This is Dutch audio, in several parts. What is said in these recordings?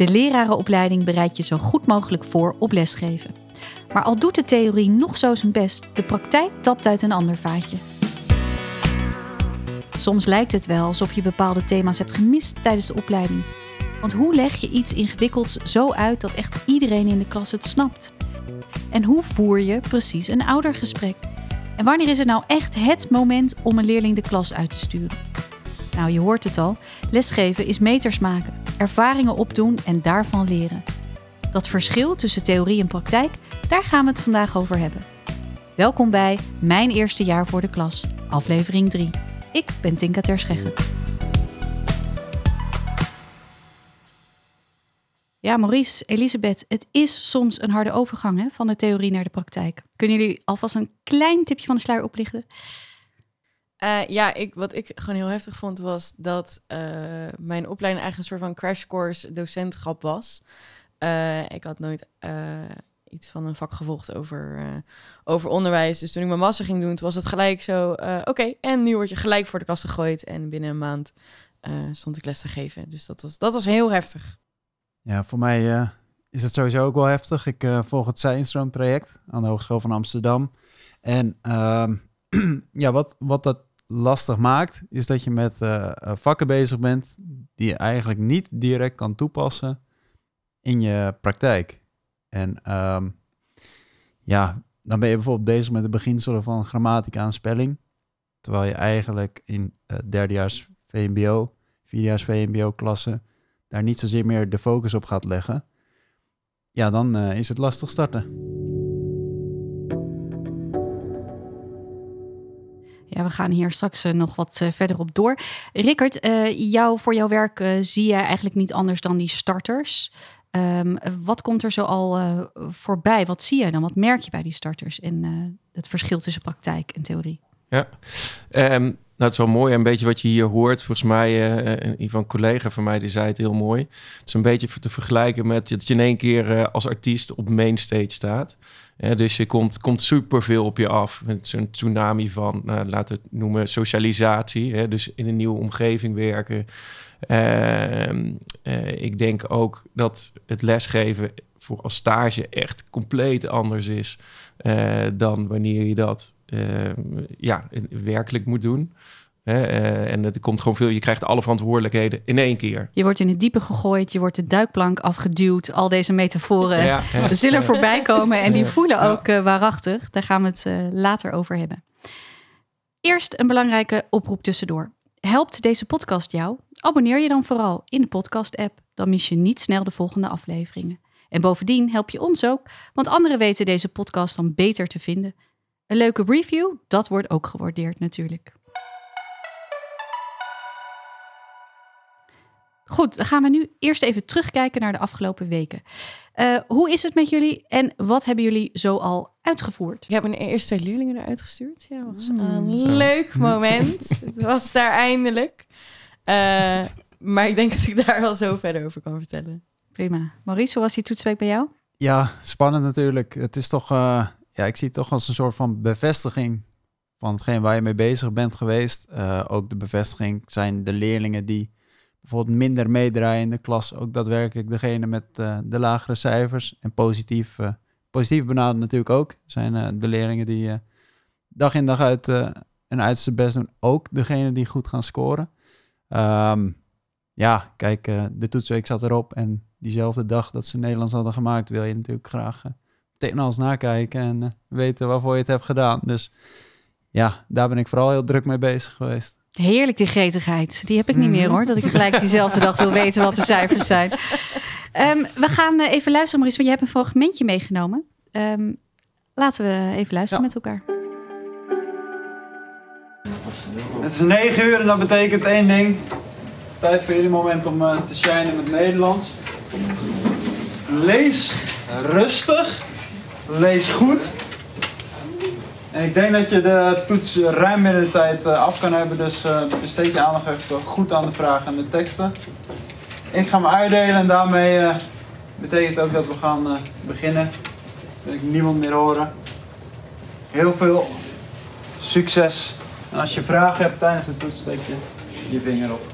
De lerarenopleiding bereidt je zo goed mogelijk voor op lesgeven. Maar al doet de theorie nog zo zijn best, de praktijk tapt uit een ander vaatje. Soms lijkt het wel alsof je bepaalde thema's hebt gemist tijdens de opleiding. Want hoe leg je iets ingewikkelds zo uit dat echt iedereen in de klas het snapt? En hoe voer je precies een oudergesprek? En wanneer is het nou echt het moment om een leerling de klas uit te sturen? Nou, je hoort het al. Lesgeven is meters maken, ervaringen opdoen en daarvan leren. Dat verschil tussen theorie en praktijk, daar gaan we het vandaag over hebben. Welkom bij Mijn Eerste Jaar voor de Klas, aflevering 3. Ik ben Tinka Terschegge. Ja, Maurice, Elisabeth, het is soms een harde overgang hè, van de theorie naar de praktijk. Kunnen jullie alvast een klein tipje van de sluier oplichten? Uh, ja, ik, wat ik gewoon heel heftig vond was dat uh, mijn opleiding eigenlijk een soort van crash course docentschap was. Uh, ik had nooit iets van een vak gevolgd over, over onderwijs. Dus toen ik mijn master ging doen, was het gelijk zo... Oké, en nu word je gelijk voor de klas gegooid. En binnen een maand stond ik les te geven. Dus dat was, dat was heel heftig. Ja, voor mij is het sowieso ook wel heftig. Ik volg het Zijnstroom traject aan de Hogeschool van Amsterdam. En ehm, ja, wat, wat dat lastig maakt, is dat je met uh, vakken bezig bent die je eigenlijk niet direct kan toepassen in je praktijk. En um, ja, dan ben je bijvoorbeeld bezig met de beginselen van grammatica en spelling. Terwijl je eigenlijk in uh, derdejaars VMBO, vierdejaars VMBO-klasse daar niet zozeer meer de focus op gaat leggen. Ja, dan is het lastig starten. We gaan hier straks uh, nog wat uh, verder op door. Rickert, uh, jou, voor jouw werk zie je eigenlijk niet anders dan die starters. Um, wat komt er zo al voorbij? Wat zie je dan? Wat merk je bij die starters en het verschil tussen praktijk en theorie? Ja, um, is wel mooi. Een beetje wat je hier hoort. Volgens mij, een van een collega van mij, die zei het heel mooi. Het is een beetje te vergelijken met dat je in één keer als artiest op mainstage staat dus je komt, komt superveel op je af. Met zo'n tsunami van, uh, laten we het noemen, socialisatie. Hè? Dus in een nieuwe omgeving werken. Uh, ik denk ook dat het lesgeven voor als stage echt compleet anders is eh, dan wanneer je dat ehm, ja, werkelijk moet doen. Uh, en het komt gewoon veel, je krijgt alle verantwoordelijkheden in één keer. Je wordt in het diepe gegooid, je wordt de duikplank afgeduwd. Al deze metaforen ja, ja. zullen voorbij komen en die voelen ook uh, waarachtig. Daar gaan we het uh, later over hebben. Eerst een belangrijke oproep tussendoor. Helpt deze podcast jou? Abonneer je dan vooral in de podcast-app. Dan mis je niet snel de volgende afleveringen. En bovendien help je ons ook, want anderen weten deze podcast dan beter te vinden. Een leuke review, dat wordt ook gewaardeerd natuurlijk. Goed, dan gaan we nu eerst even terugkijken naar de afgelopen weken. Uh, hoe is het met jullie en wat hebben jullie zo al uitgevoerd? Ik heb mijn eerste leerlingen eruit gestuurd. Ja, was mm, een zo. leuk moment. het was daar eindelijk. Uh, maar ik denk dat ik daar wel zo verder over kan vertellen. Prima. Maurice, hoe was die toetsweek bij jou? Ja, spannend natuurlijk. Het is toch, uh, ja, ik zie het toch als een soort van bevestiging van hetgeen waar je mee bezig bent geweest. ook de bevestiging zijn de leerlingen die bijvoorbeeld minder meedraaien in de klas. Ook daadwerkelijk degene met uh, de lagere cijfers. En positief, uh, positief benaderd natuurlijk ook. Zijn uh, de leerlingen die dag in dag uit een uiterste best doen. Ook degene die goed gaan scoren. Um, ja, kijk, de toetsweek zat erop. En diezelfde dag dat ze Nederlands hadden gemaakt, wil je natuurlijk graag meteen alles nakijken en weten waarvoor je het hebt gedaan. Dus ja, daar ben ik vooral heel druk mee bezig geweest. Heerlijk die gretigheid. Die heb ik niet meer mhm. hoor. Dat ik gelijk diezelfde dag wil weten wat de cijfers zijn. Um, we gaan eh, even luisteren, Maurice, want je hebt een fragmentje meegenomen. Um, laten we even luisteren ja. met elkaar. Het is negen uur en dat betekent één ding. Tijd voor jullie moment om uh, te shinen met Nederlands. Lees rustig. Lees goed. En ik denk dat je de toets ruim binnen de tijd eh, af kan hebben. Dus uh, besteed je aandacht even goed aan de vragen en de teksten. Ik ga me uitdelen en daarmee uh, betekent ook dat we gaan beginnen. Wil ik niemand meer horen. Heel veel succes. En als je vragen hebt tijdens de toets, steek je je vinger op.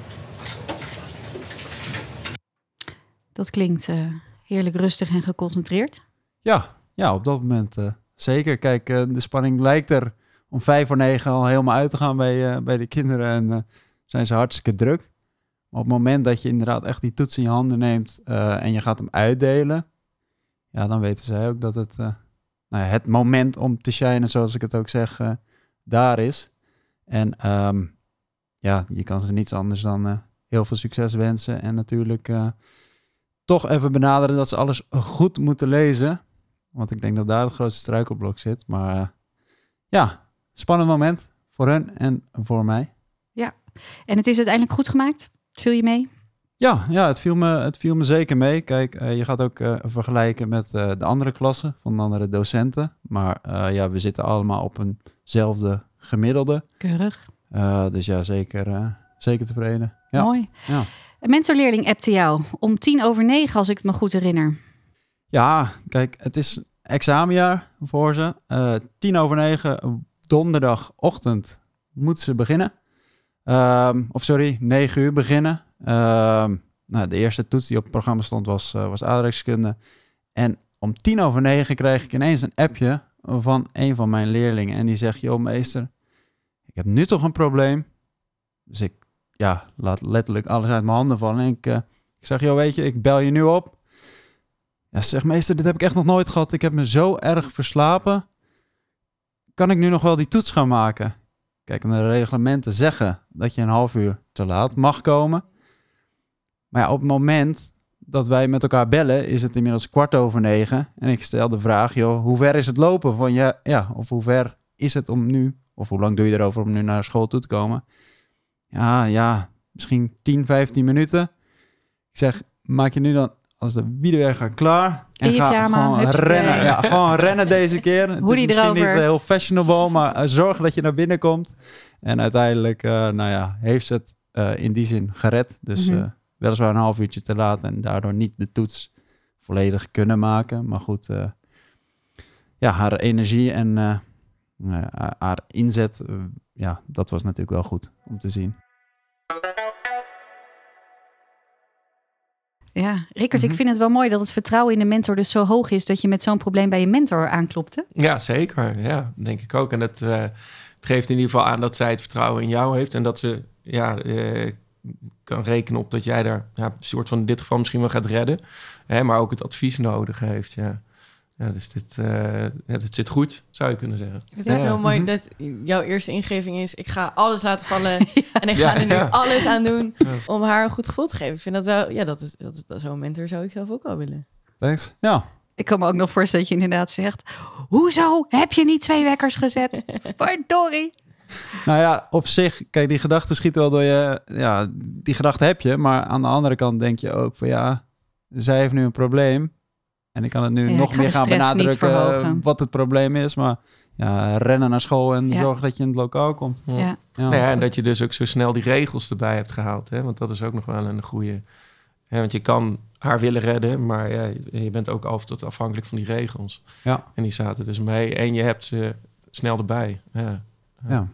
Dat klinkt eh, heerlijk rustig en geconcentreerd. Ja, ja op dat moment eh, zeker. Kijk, eh, de spanning lijkt er om vijf voor negen al helemaal uit te gaan bij, eh, bij de kinderen. En eh, zijn ze hartstikke druk. Maar op het moment dat je inderdaad echt die toets in je handen neemt en je gaat hem uitdelen, ja, dan weten zij ook dat het, nou ja, het moment om te shinen, zoals ik het ook zeg, daar is. En ehm, ja, je kan ze niets anders dan heel veel succes wensen. En natuurlijk toch even benaderen dat ze alles goed moeten lezen. Want ik denk dat daar het grootste struikelblok zit. Maar eh, ja, spannend moment voor hen en voor mij. En het is uiteindelijk goed gemaakt? Viel je mee? Ja, ja het, viel me, het viel me zeker mee. Kijk, eh, je gaat ook eh, vergelijken met de andere klassen van de andere docenten. Maar ja, we zitten allemaal op eenzelfde gemiddelde. Keurig. Dus ja, zeker, zeker tevreden. Ja. Mooi. Ja. Een mentorleerling appte jou om tien over negen, als ik het me goed herinner. Ja, kijk, het is examenjaar voor ze. Eh, tien over negen, donderdagochtend, moeten ze beginnen. Ehm, of sorry, negen uur beginnen. Ehm, nou, de eerste toets die op het programma stond was, uh, was aardrijkskunde. En om tien over negen kreeg ik ineens een appje van een van mijn leerlingen. En die zegt, joh meester, ik heb nu toch een probleem. Dus ik ja, laat letterlijk alles uit mijn handen vallen. En ik, uh, ik zeg, joh weet je, ik bel je nu op. Ja, zeg meester, dit heb ik echt nog nooit gehad. Ik heb me zo erg verslapen. Kan ik nu nog wel die toets gaan maken? Kijk, de reglementen zeggen dat je een half uur te laat mag komen. Maar ja, op het moment dat wij met elkaar bellen, is het inmiddels kwart over negen. En ik stel de vraag, joh, hoe ver is het lopen van je? Ja, of hoe ver is het om nu, of hoe lang doe je erover om nu naar school toe te komen? Ja, ja, misschien 10, 15 minuten. Ik zeg, maak je nu dan als de gaat klaar. En ga pyjama, gewoon hupsakee. rennen. Ja, gewoon rennen deze keer. Het Hoodie is misschien erover. niet heel fashionable, maar eh, zorg dat je naar binnen komt. En uiteindelijk, eh, nou ja, heeft ze het eh, in die zin gered. Dus Mhm. eh, weliswaar een half uurtje te laat en daardoor niet de toets volledig kunnen maken. Maar goed, eh, ja, haar energie en haar inzet, ja, dat was natuurlijk wel goed om te zien. Ja, Rickert, ik Mhm. vind het wel mooi dat het vertrouwen in de mentor dus zo hoog is dat je met zo'n probleem bij je mentor aanklopte. Ja, zeker. Ja, denk ik ook. En het, eh, het geeft in ieder geval aan dat zij het vertrouwen in jou heeft. En dat ze ja, eh, kan rekenen op dat jij daar ja, een soort van in dit geval misschien wel gaat redden. Hè, maar ook het advies nodig heeft. Ja. Ja, dus dit, eh, ja, dit zit goed, zou je kunnen zeggen. Ik vind het ook Ja. heel mooi Mhm. dat jouw eerste ingeving is... ik ga alles laten vallen en ik Ja, ga er nu ja. alles aan doen... Ja. om haar een goed gevoel te geven. Ik vind dat wel... Ja, dat is, dat is, dat zo'n mentor zou ik zelf ook wel willen. Thanks. Ja, Ik kan me ook nog voorstellen dat je inderdaad zegt, hoezo heb je niet twee wekkers gezet? Verdorie. Nou ja, op zich, kijk, die gedachten schieten wel door je. Ja, die gedachten heb je. Maar aan de andere kant denk je ook van ja, zij heeft nu een probleem. En ik kan het nu Ja, nog meer gaan benadrukken wat het probleem is. Maar ja, rennen naar school en Ja. zorgen dat je in het lokaal komt. Ja. Nou ja, en dat je dus ook zo snel die regels erbij hebt gehaald. Hè? Want dat is ook nog wel een goede. Hè, want je kan haar willen redden, maar ja, je je bent ook af tot afhankelijk van die regels. Ja. En die zaten dus mee. En je hebt ze snel erbij. Ja. Ja.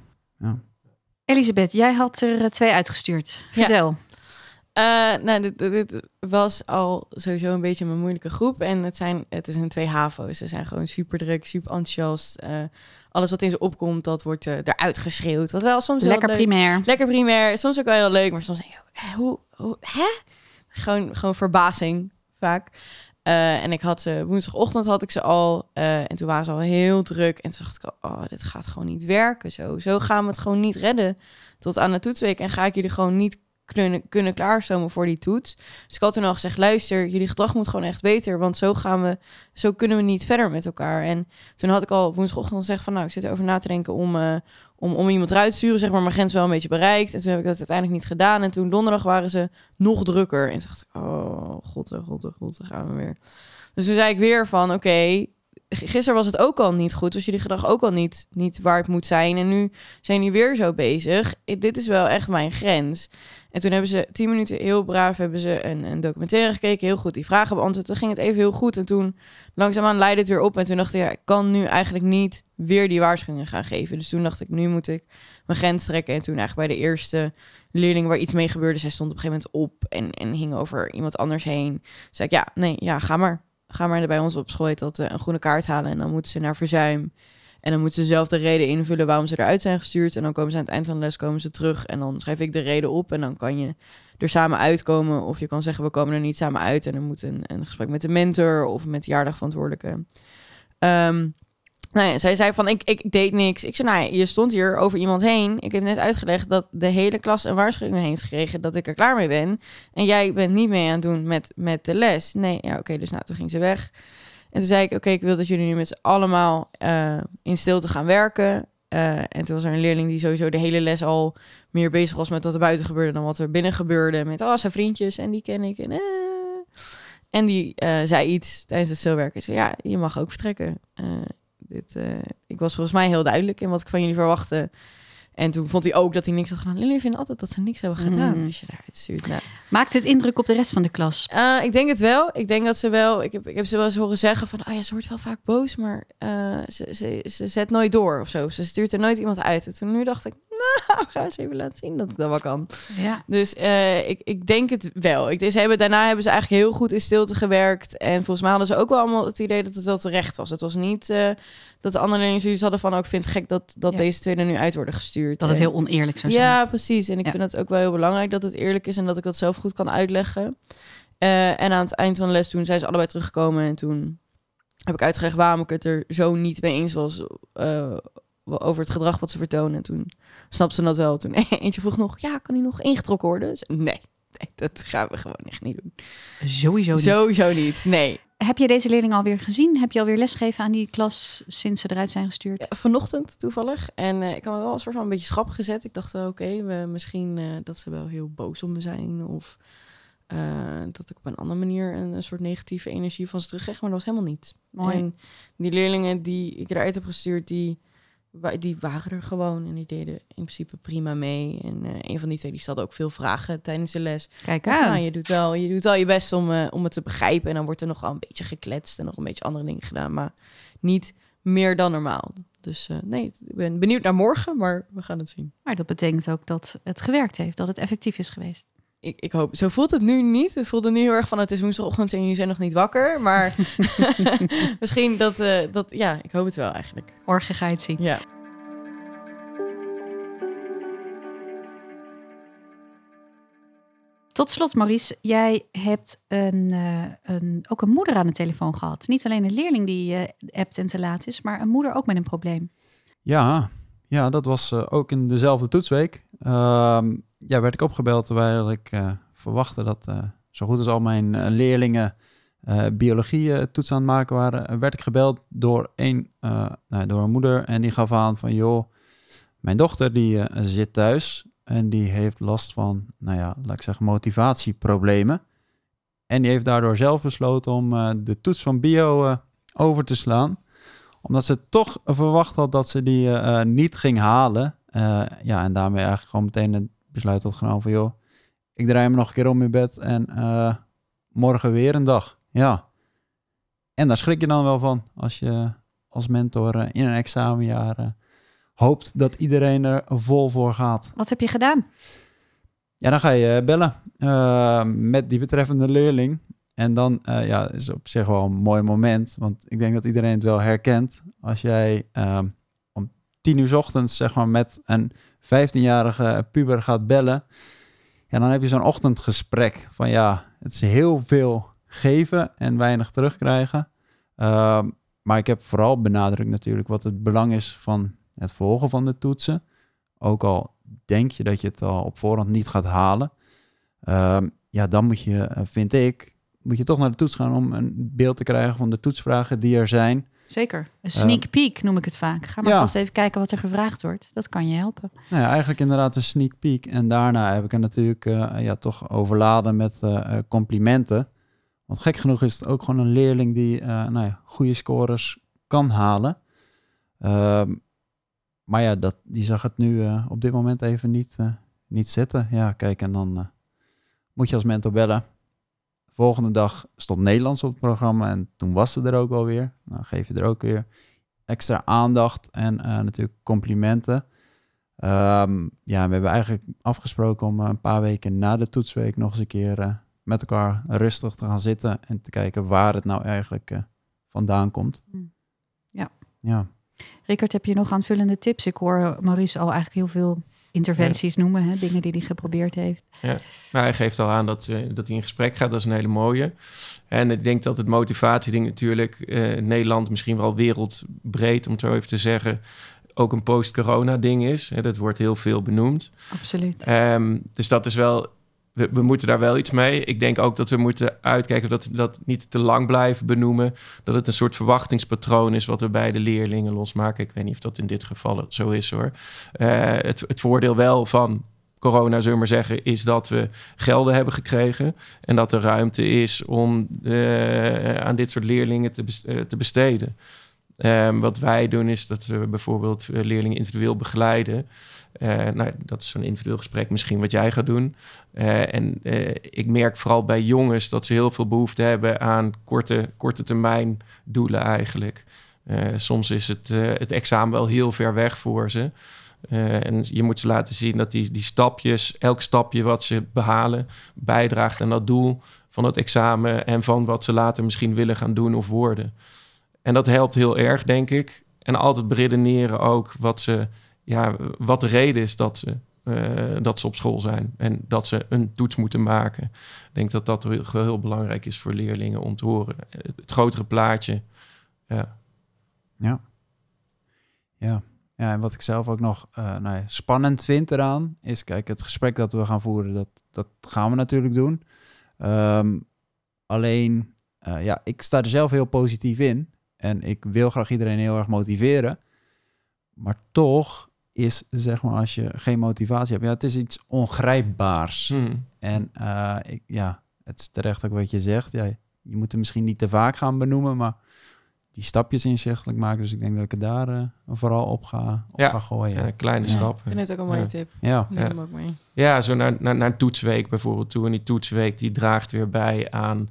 Elisabeth, jij had er eh, twee uitgestuurd. Vertel. Eh, nou, dit, dit- was al sowieso een beetje mijn moeilijke groep. En het, zijn, het is een twee HAVO's. Ze zijn gewoon super druk, super enthousiast. Eh, alles wat in ze opkomt, dat wordt eh, eruit geschreeuwd. Wat wel soms Lekker primair. Lekker primair. Soms ook wel heel leuk, maar soms denk ik hoe, hoe, hè? Gewoon, gewoon verbazing vaak. En ik had ze, woensdagochtend had ik ze al. en toen waren ze al heel druk. En toen dacht ik, oh, dit gaat gewoon niet werken. Zo, zo gaan we het gewoon niet redden tot aan de toetsweek. En ga ik jullie gewoon niet kunnen, kunnen klaarstomen voor die toets. Dus ik had toen al gezegd, luister, jullie gedrag moet gewoon echt beter. Want zo gaan we, zo kunnen we niet verder met elkaar. En toen had ik al woensdagochtend gezegd van, nou, ik zit erover na te denken om... eh, om, om iemand eruit te sturen, zeg maar, mijn grens wel een beetje bereikt. En toen heb ik dat uiteindelijk niet gedaan. En toen donderdag waren ze nog drukker. En toen dacht ik, oh, god, oh, god, oh, god, daar gaan we weer. Dus toen zei ik weer van, oké, gisteren was het ook al niet goed. Was jullie gedrag ook al niet, niet waar het moet zijn. En nu zijn jullie weer zo bezig. Dit is wel echt mijn grens. En toen hebben ze tien minuten heel braaf hebben ze een, een documentaire gekeken, heel goed die vragen beantwoord. Toen ging het even heel goed en toen langzaamaan leidde het weer op. En toen dacht ik, ja, ik kan nu eigenlijk niet weer die waarschuwingen gaan geven. Dus toen dacht ik, nu moet ik mijn grens trekken. En toen eigenlijk bij de eerste leerling waar iets mee gebeurde, zij stond op een gegeven moment op en, en hing over iemand anders heen. Toen zei ik, ja, nee, ja, ga maar. Ga maar bij ons op school dat eh, een groene kaart halen en dan moeten ze naar verzuim. En dan moeten ze zelf de reden invullen waarom ze eruit zijn gestuurd. En dan komen ze aan het eind van de les komen ze terug. En dan schrijf ik de reden op. En dan kan je er samen uitkomen. Of je kan zeggen, we komen er niet samen uit. En er moet een, gesprek met de mentor of met de jaardagverantwoordelijke. Um, nou ja, zij zei van, ik, ik deed niks. Ik zei, nou ja, je stond hier over iemand heen. Ik heb net uitgelegd dat de hele klas een waarschuwing heeft gekregen dat ik er klaar mee ben. En jij bent niet mee aan het doen met, met de les. Nee, ja, oké, dus nou, toen ging ze weg. En toen zei ik, oké, ik wil dat jullie nu met z'n allemaal uh, in stilte gaan werken. Uh, en toen was er een leerling die sowieso de hele les al meer bezig was met wat er buiten gebeurde dan wat er binnen gebeurde. Met, oh, zijn vriendjes en die ken ik. En, uh. en die zei iets tijdens het stilwerken. Zei, ja, je mag ook vertrekken. dit, ik was volgens mij heel duidelijk in wat ik van jullie verwachtte. En toen vond hij ook dat hij niks had gedaan. Lily vindt altijd dat ze niks hebben gedaan mm. als je daaruit stuurt. Nou. Maakt het indruk op de rest van de klas? Uh, ik denk het wel. Ik denk dat ze wel... Ik heb, ik heb ze wel eens horen zeggen van... Oh ja, ze wordt wel vaak boos, maar uh, ze, ze, ze zet nooit door of zo. Ze stuurt er nooit iemand uit. En toen nu dacht ik... Nou, ga eens even laten zien dat ik dat wel kan. Ja. Dus uh, ik, ik denk het wel. Ik, ze hebben, daarna hebben ze eigenlijk heel goed in stilte gewerkt. En volgens mij hadden ze ook wel allemaal het idee dat het wel terecht was. Het was niet dat de andere leerlingen zoiets hadden van... ook oh, ik vind het gek dat, dat deze twee er nu uit worden gestuurd. Dat het heel oneerlijk zou zijn. Ja, precies. En ik vind het ook wel heel belangrijk dat het eerlijk is... en dat ik dat zelf goed kan uitleggen. Uh, en aan het eind van de les toen zijn ze allebei teruggekomen... en toen heb ik uitgelegd waarom ik het er zo niet mee eens was... Uh, over het gedrag wat ze vertonen. En toen snapte ze dat wel. Toen eentje vroeg nog, ja, kan hij nog ingetrokken worden? Dus, nee, nee, dat gaan we gewoon echt niet doen. Sowieso niet. Sowieso niet, nee. Heb je deze leerling alweer gezien? Heb je alweer lesgegeven aan die klas sinds ze eruit zijn gestuurd? Ja, vanochtend toevallig. En uh, ik had me wel een soort van een beetje schap gezet. Ik dacht, oké, misschien uh, dat ze wel heel boos om me zijn. Of uh, dat ik op een andere manier een, een, soort negatieve energie van ze terugkreeg. Maar dat was helemaal niet. Mooi. En die leerlingen die ik eruit heb gestuurd, die die waren er gewoon en die deden in principe prima mee. En uh, een van die twee die stelde ook veel vragen tijdens de les. Kijk aan. Nou, je doet wel je, doet wel je best om, uh, om het te begrijpen. En dan wordt er nog wel een beetje gekletst en nog een beetje andere dingen gedaan. Maar niet meer dan normaal. Dus uh, nee, ik ben benieuwd naar morgen, maar we gaan het zien. Maar dat betekent ook dat het gewerkt heeft, dat het effectief is geweest ik, ik hoop, zo voelt het nu niet. Het voelde nu heel erg van het is woensdagochtend en jullie zijn nog niet wakker. Maar misschien dat, uh, dat, ja, ik hoop het wel eigenlijk. Morgen ga je het zien. Ja. Tot slot, Maurice, jij hebt een, uh, een, ook een moeder aan de telefoon gehad. Niet alleen een leerling die uh, appt en te laat is, maar een moeder ook met een probleem. Ja, ja dat was uh, ook in dezelfde toetsweek. Ehm, ja, werd ik opgebeld terwijl ik uh, verwachtte dat uh, zo goed als al mijn uh, leerlingen biologie toets aan het maken waren, werd ik gebeld door een, nou, door een moeder en die gaf aan van joh, mijn dochter die zit thuis en die heeft last van, nou ja, laat ik zeggen, motivatieproblemen. En die heeft daardoor zelf besloten om de toets van bio over te slaan. Omdat ze toch verwacht had dat ze die niet ging halen. ja, en daarmee eigenlijk gewoon meteen een besluit had genomen van joh, ik draai me nog een keer om in bed en uh, morgen weer een dag. Ja. En daar schrik je dan wel van als je als mentor uh, in een examenjaar uh, hoopt dat iedereen er vol voor gaat. Wat heb je gedaan? Ja, dan ga je bellen met die betreffende leerling. En dan ja, is op zich wel een mooi moment. Want ik denk dat iedereen het wel herkent. Als jij om tien uur ochtends zeg maar met een 15-jarige puber gaat bellen. Ja, dan heb je zo'n ochtendgesprek van ja, het is heel veel geven en weinig terugkrijgen. Uh, maar ik heb vooral benadrukt natuurlijk wat het belang is van het volgen van de toetsen. Ook al denk je dat je het al op voorhand niet gaat halen. Uh, ja, dan moet je, vind ik, moet je toch naar de toets gaan om een beeld te krijgen van de toetsvragen die er zijn. Zeker. Een sneak peek noem ik het vaak. Ga maar vast even kijken wat er gevraagd wordt. Dat kan je helpen. Nou ja, eigenlijk inderdaad een sneak peek. En daarna heb ik er natuurlijk uh, ja, toch overladen met uh, complimenten. Want gek genoeg is het ook gewoon een leerling die uh, nou ja, goede scores kan halen. Ehm, maar ja, dat, die zag het nu op dit moment even niet, niet zitten. Ja, kijk, en dan eh, moet je als mentor bellen. Volgende dag stond Nederlands op het programma en toen was ze er ook alweer. Dan geef je er ook weer extra aandacht en eh, natuurlijk complimenten. Ehm, ja, we hebben eigenlijk afgesproken om eh, een paar weken na de toetsweek nog eens een keer eh, met elkaar rustig te gaan zitten en te kijken waar het nou eigenlijk vandaan komt. Mm. Ja. Ja. Rickert, heb je nog aanvullende tips? Ik hoor Maurice al eigenlijk heel veel interventies noemen, hè? dingen die hij geprobeerd heeft. Maar hij geeft al aan dat, eh, dat hij in gesprek gaat. Dat is een hele mooie. En ik denk dat het motivatieding natuurlijk eh, Nederland misschien wel wereldbreed, om het zo even te zeggen, ook een post-corona ding is. Hè, dat wordt heel veel benoemd. Absoluut. Ehm, dus dat is wel. We, moeten daar wel iets mee. Ik denk ook dat we moeten uitkijken dat we dat niet te lang blijven benoemen. Dat het een soort verwachtingspatroon is wat we bij de leerlingen losmaken. Ik weet niet of dat in dit geval zo is hoor. Eh, het, voordeel wel van corona, zullen we maar zeggen, is dat we gelden hebben gekregen. En dat er ruimte is om eh, aan dit soort leerlingen te, eh, te besteden. Ehm, wat wij doen is dat we bijvoorbeeld eh, leerlingen individueel begeleiden. Eh, nou, dat is zo'n individueel gesprek misschien wat jij gaat doen. Eh, en ik merk vooral bij jongens dat ze heel veel behoefte hebben aan korte, korte termijn doelen eigenlijk. Soms is het, het examen wel heel ver weg voor ze. En je moet ze laten zien dat die, die stapjes, elk stapje wat ze behalen, bijdraagt aan dat doel van het examen en van wat ze later misschien willen gaan doen of worden. En dat helpt heel erg, denk ik. En altijd beredeneren ook wat, ze, ja, wat de reden is dat ze, eh, dat ze op school zijn. En dat ze een toets moeten maken. Ik denk dat dat heel, heel belangrijk is voor leerlingen om te horen. Het, het grotere plaatje. Ja. Ja. Ja. Ja, en wat ik zelf ook nog eh, nou ja, spannend vind eraan, is kijk, het gesprek dat we gaan voeren, dat, dat gaan we natuurlijk doen. Ehm, alleen, eh, ja, ik sta er zelf heel positief in. En ik wil graag iedereen heel erg motiveren. Maar toch is, zeg maar, als je geen motivatie hebt, ja, het is iets ongrijpbaars. Hmm. En eh, ik, ja, het is terecht ook wat je zegt. Ja, je moet het misschien niet te vaak gaan benoemen, maar die stapjes inzichtelijk maken. Dus ik denk dat ik er daar eh, vooral op ga, op Ja. ga gooien. Ja, kleine Ja. Ik vind het ook een mooie Ja. tip. Ja, Ik neem hem ook mee. Ja, zo naar, naar, naar een toetsweek bijvoorbeeld toe. En die toetsweek die draagt weer bij aan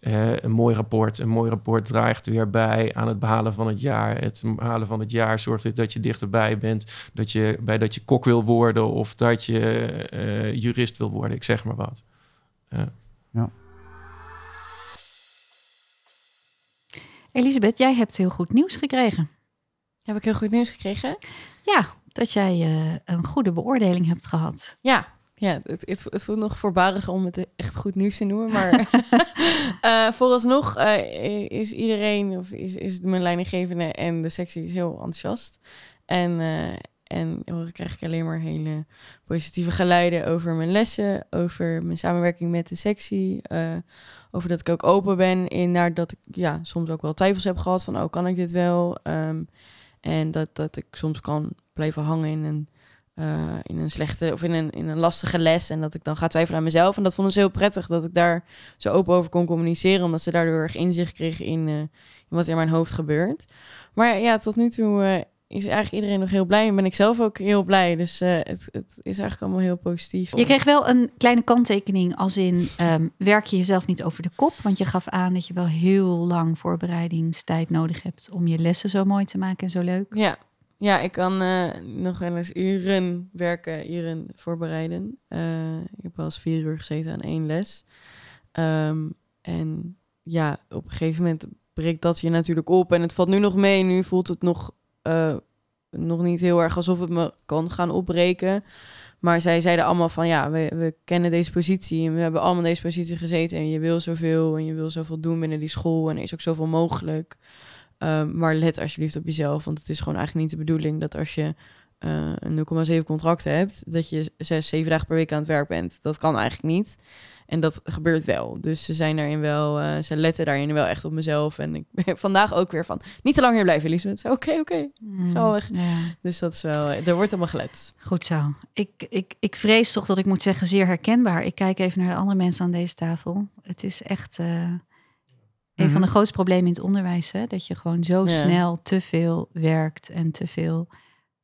eh, een mooi rapport. Een mooi rapport draagt weer bij aan het behalen van het jaar. Het behalen van het jaar zorgt er dat je dichterbij bent. Dat je, bij dat je kok wil worden of dat je eh, jurist wil worden. Ik zeg maar wat. Elisabeth, jij hebt heel goed nieuws gekregen. Heb ik heel goed nieuws gekregen? Ja, dat jij eh, een goede beoordeling hebt gehad. Ja, ja het, het, het voelt nog voorbarig om het echt goed nieuws te noemen. Maar eh, vooralsnog eh, is iedereen, of is, is mijn leidinggevende en de sectie is heel enthousiast. En, eh, en hoor, krijg ik alleen maar hele positieve geluiden over mijn lessen, over mijn samenwerking met de sectie. over dat ik ook open ben in naar dat ik ja, soms ook wel twijfels heb gehad van, oh, kan ik dit wel? Ehm, en dat, dat ik soms kan blijven hangen in een eh, in een slechte of in een, in een lastige les. En dat ik dan ga twijfelen aan mezelf. En dat vonden ze heel prettig dat ik daar zo open over kon communiceren. Omdat ze daardoor erg inzicht kregen in, eh, in wat er in mijn hoofd gebeurt. Maar ja, tot nu toe eh, is eigenlijk iedereen nog heel blij. En ben ik zelf ook heel blij. Dus het, het is eigenlijk allemaal heel positief. Je kreeg wel een kleine kanttekening als in ehm, werk je jezelf niet over de kop. Want je gaf aan dat je wel heel lang voorbereidingstijd nodig hebt om je lessen zo mooi te maken en zo leuk. Ja, ja ik kan eh, nog wel eens uren werken, uren voorbereiden. Eh, ik heb wel eens vier uur gezeten aan één les. Ehm, en ja, op een gegeven moment breekt dat je natuurlijk op. En het valt nu nog mee. Nu voelt het nog, eh, nog niet heel erg alsof het me kan gaan opbreken. Maar zij zeiden allemaal van ja, we, we kennen deze positie en we hebben allemaal deze positie gezeten. En je wil zoveel en je wil zoveel doen binnen die school en is ook zoveel mogelijk. Um, maar let alsjeblieft op jezelf, want het is gewoon eigenlijk niet de bedoeling dat als je uh, een 0,7 contract hebt, dat je zes, zeven dagen per week aan het werk bent. Dat kan eigenlijk niet. En dat gebeurt wel. Dus ze zijn daarin wel, uh, ze letten daarin wel echt op mezelf. En ik ben vandaag ook weer van, niet te lang hier blijven, Elisabeth. Oké, oké, okay, Mm, ga weg. ja. Dus dat is wel, er wordt allemaal gelet. Goed zo. Ik, ik, ik vrees toch dat ik moet zeggen zeer herkenbaar. Ik kijk even naar de andere mensen aan deze tafel. Het is echt uh, een Mhm. van de grootste problemen in het onderwijs. Hè? Dat je gewoon zo Ja. snel te veel werkt en te veel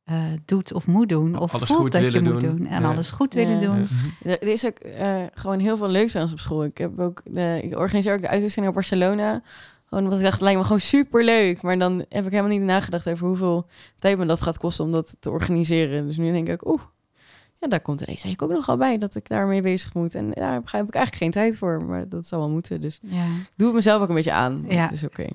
eh, doet of moet doen. Of Alles voelt goed dat je willen moet doen. doen. En Ja. alles goed Ja. willen doen. Ja. Er is ook eh, gewoon heel veel leuks bij ons op school. Ik, heb ook de, ik organiseer ook de uitwisseling naar Barcelona. Gewoon omdat ik dacht, het lijkt me gewoon super leuk. Maar dan heb ik helemaal niet nagedacht over hoeveel tijd me dat gaat kosten om dat te organiseren. Dus nu denk ik, oeh, ja, daar komt er deze week ook nog al bij dat ik daarmee bezig moet. En daar heb ik eigenlijk geen tijd voor, maar dat zal wel moeten. Dus Ja. ik doe het mezelf ook een beetje aan. Ja. Het is oké.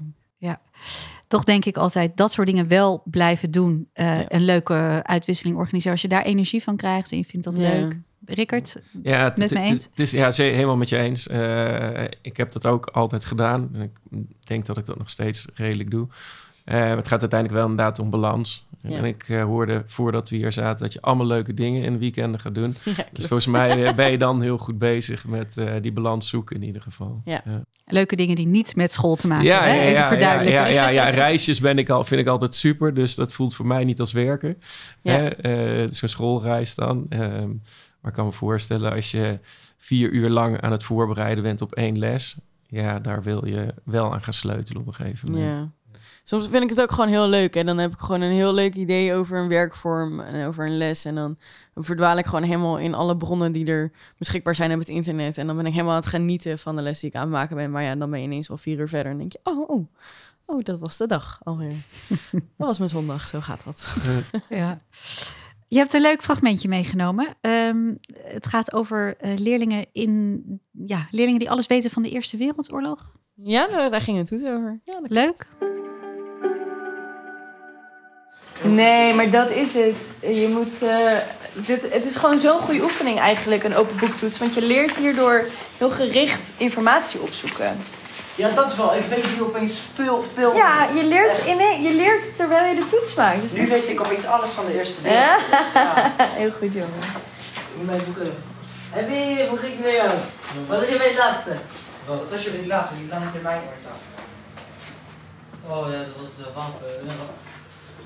Toch denk ik altijd dat soort dingen wel blijven doen. Eh, Ja. Een leuke uitwisseling organiseren. Als je daar energie van krijgt en je vindt dat Ja. leuk. Rickert, Ja, het- Met me het- eens? Het is, ja, ze- helemaal met je eens. Eh, ik heb dat ook altijd gedaan. En ik denk dat ik dat nog steeds redelijk doe. Eh, het gaat uiteindelijk wel inderdaad om balans. Ja. En ik eh, hoorde voordat we hier zaten dat je allemaal leuke dingen in weekenden gaat doen. Ja, Dus volgens mij eh, ben je dan heel goed bezig met eh, die balans zoeken in ieder geval. Ja. leuke dingen die niets met school te maken Ja, hebben. ja? Even ja, verduidelijken. Ja, ja, ja, reisjes ben ik al, vind ik altijd super. Dus dat voelt voor mij niet als werken. Ja. Hè? Eh, dus een schoolreis dan. Ehm, maar ik kan me voorstellen als je vier uur lang aan het voorbereiden bent op één les. Ja, daar wil je wel aan gaan sleutelen op een gegeven moment. Soms vind ik het ook gewoon heel leuk. En dan heb ik gewoon een heel leuk idee over een werkvorm en over een les. En dan verdwaal ik gewoon helemaal in alle bronnen die er beschikbaar zijn op het internet. En dan ben ik helemaal aan het genieten van de les die ik aan het maken ben. Maar ja, dan ben je ineens al vier uur verder en denk je, oh, oh, oh dat was de dag alweer. dat was mijn zondag, zo gaat dat. Ja. Je hebt een leuk fragmentje meegenomen. Ehm, het gaat over eh, leerlingen, in, ja, leerlingen die alles weten van de Eerste Wereldoorlog. Ja, daar, daar ging het toets over. Ja, Leuk. Nee, maar dat is het. Je moet, eh, dit, het is gewoon zo'n goede oefening eigenlijk, een open boektoets. Want je leert hierdoor heel gericht informatie opzoeken. Ja, dat is wel. Ik weet hier opeens veel, veel. Ja, je leert, in, je leert terwijl je de toets maakt. Dus Nu weet ik opeens alles van de eerste Ja. wereld. Heel goed, jongen. Mijn boeken. Heb je hoe ging het met jou? Wat is je bij het laatste? Wat was je bij die laatste? Die lang in mij staat. Oh ja, dat was uh, Wampen.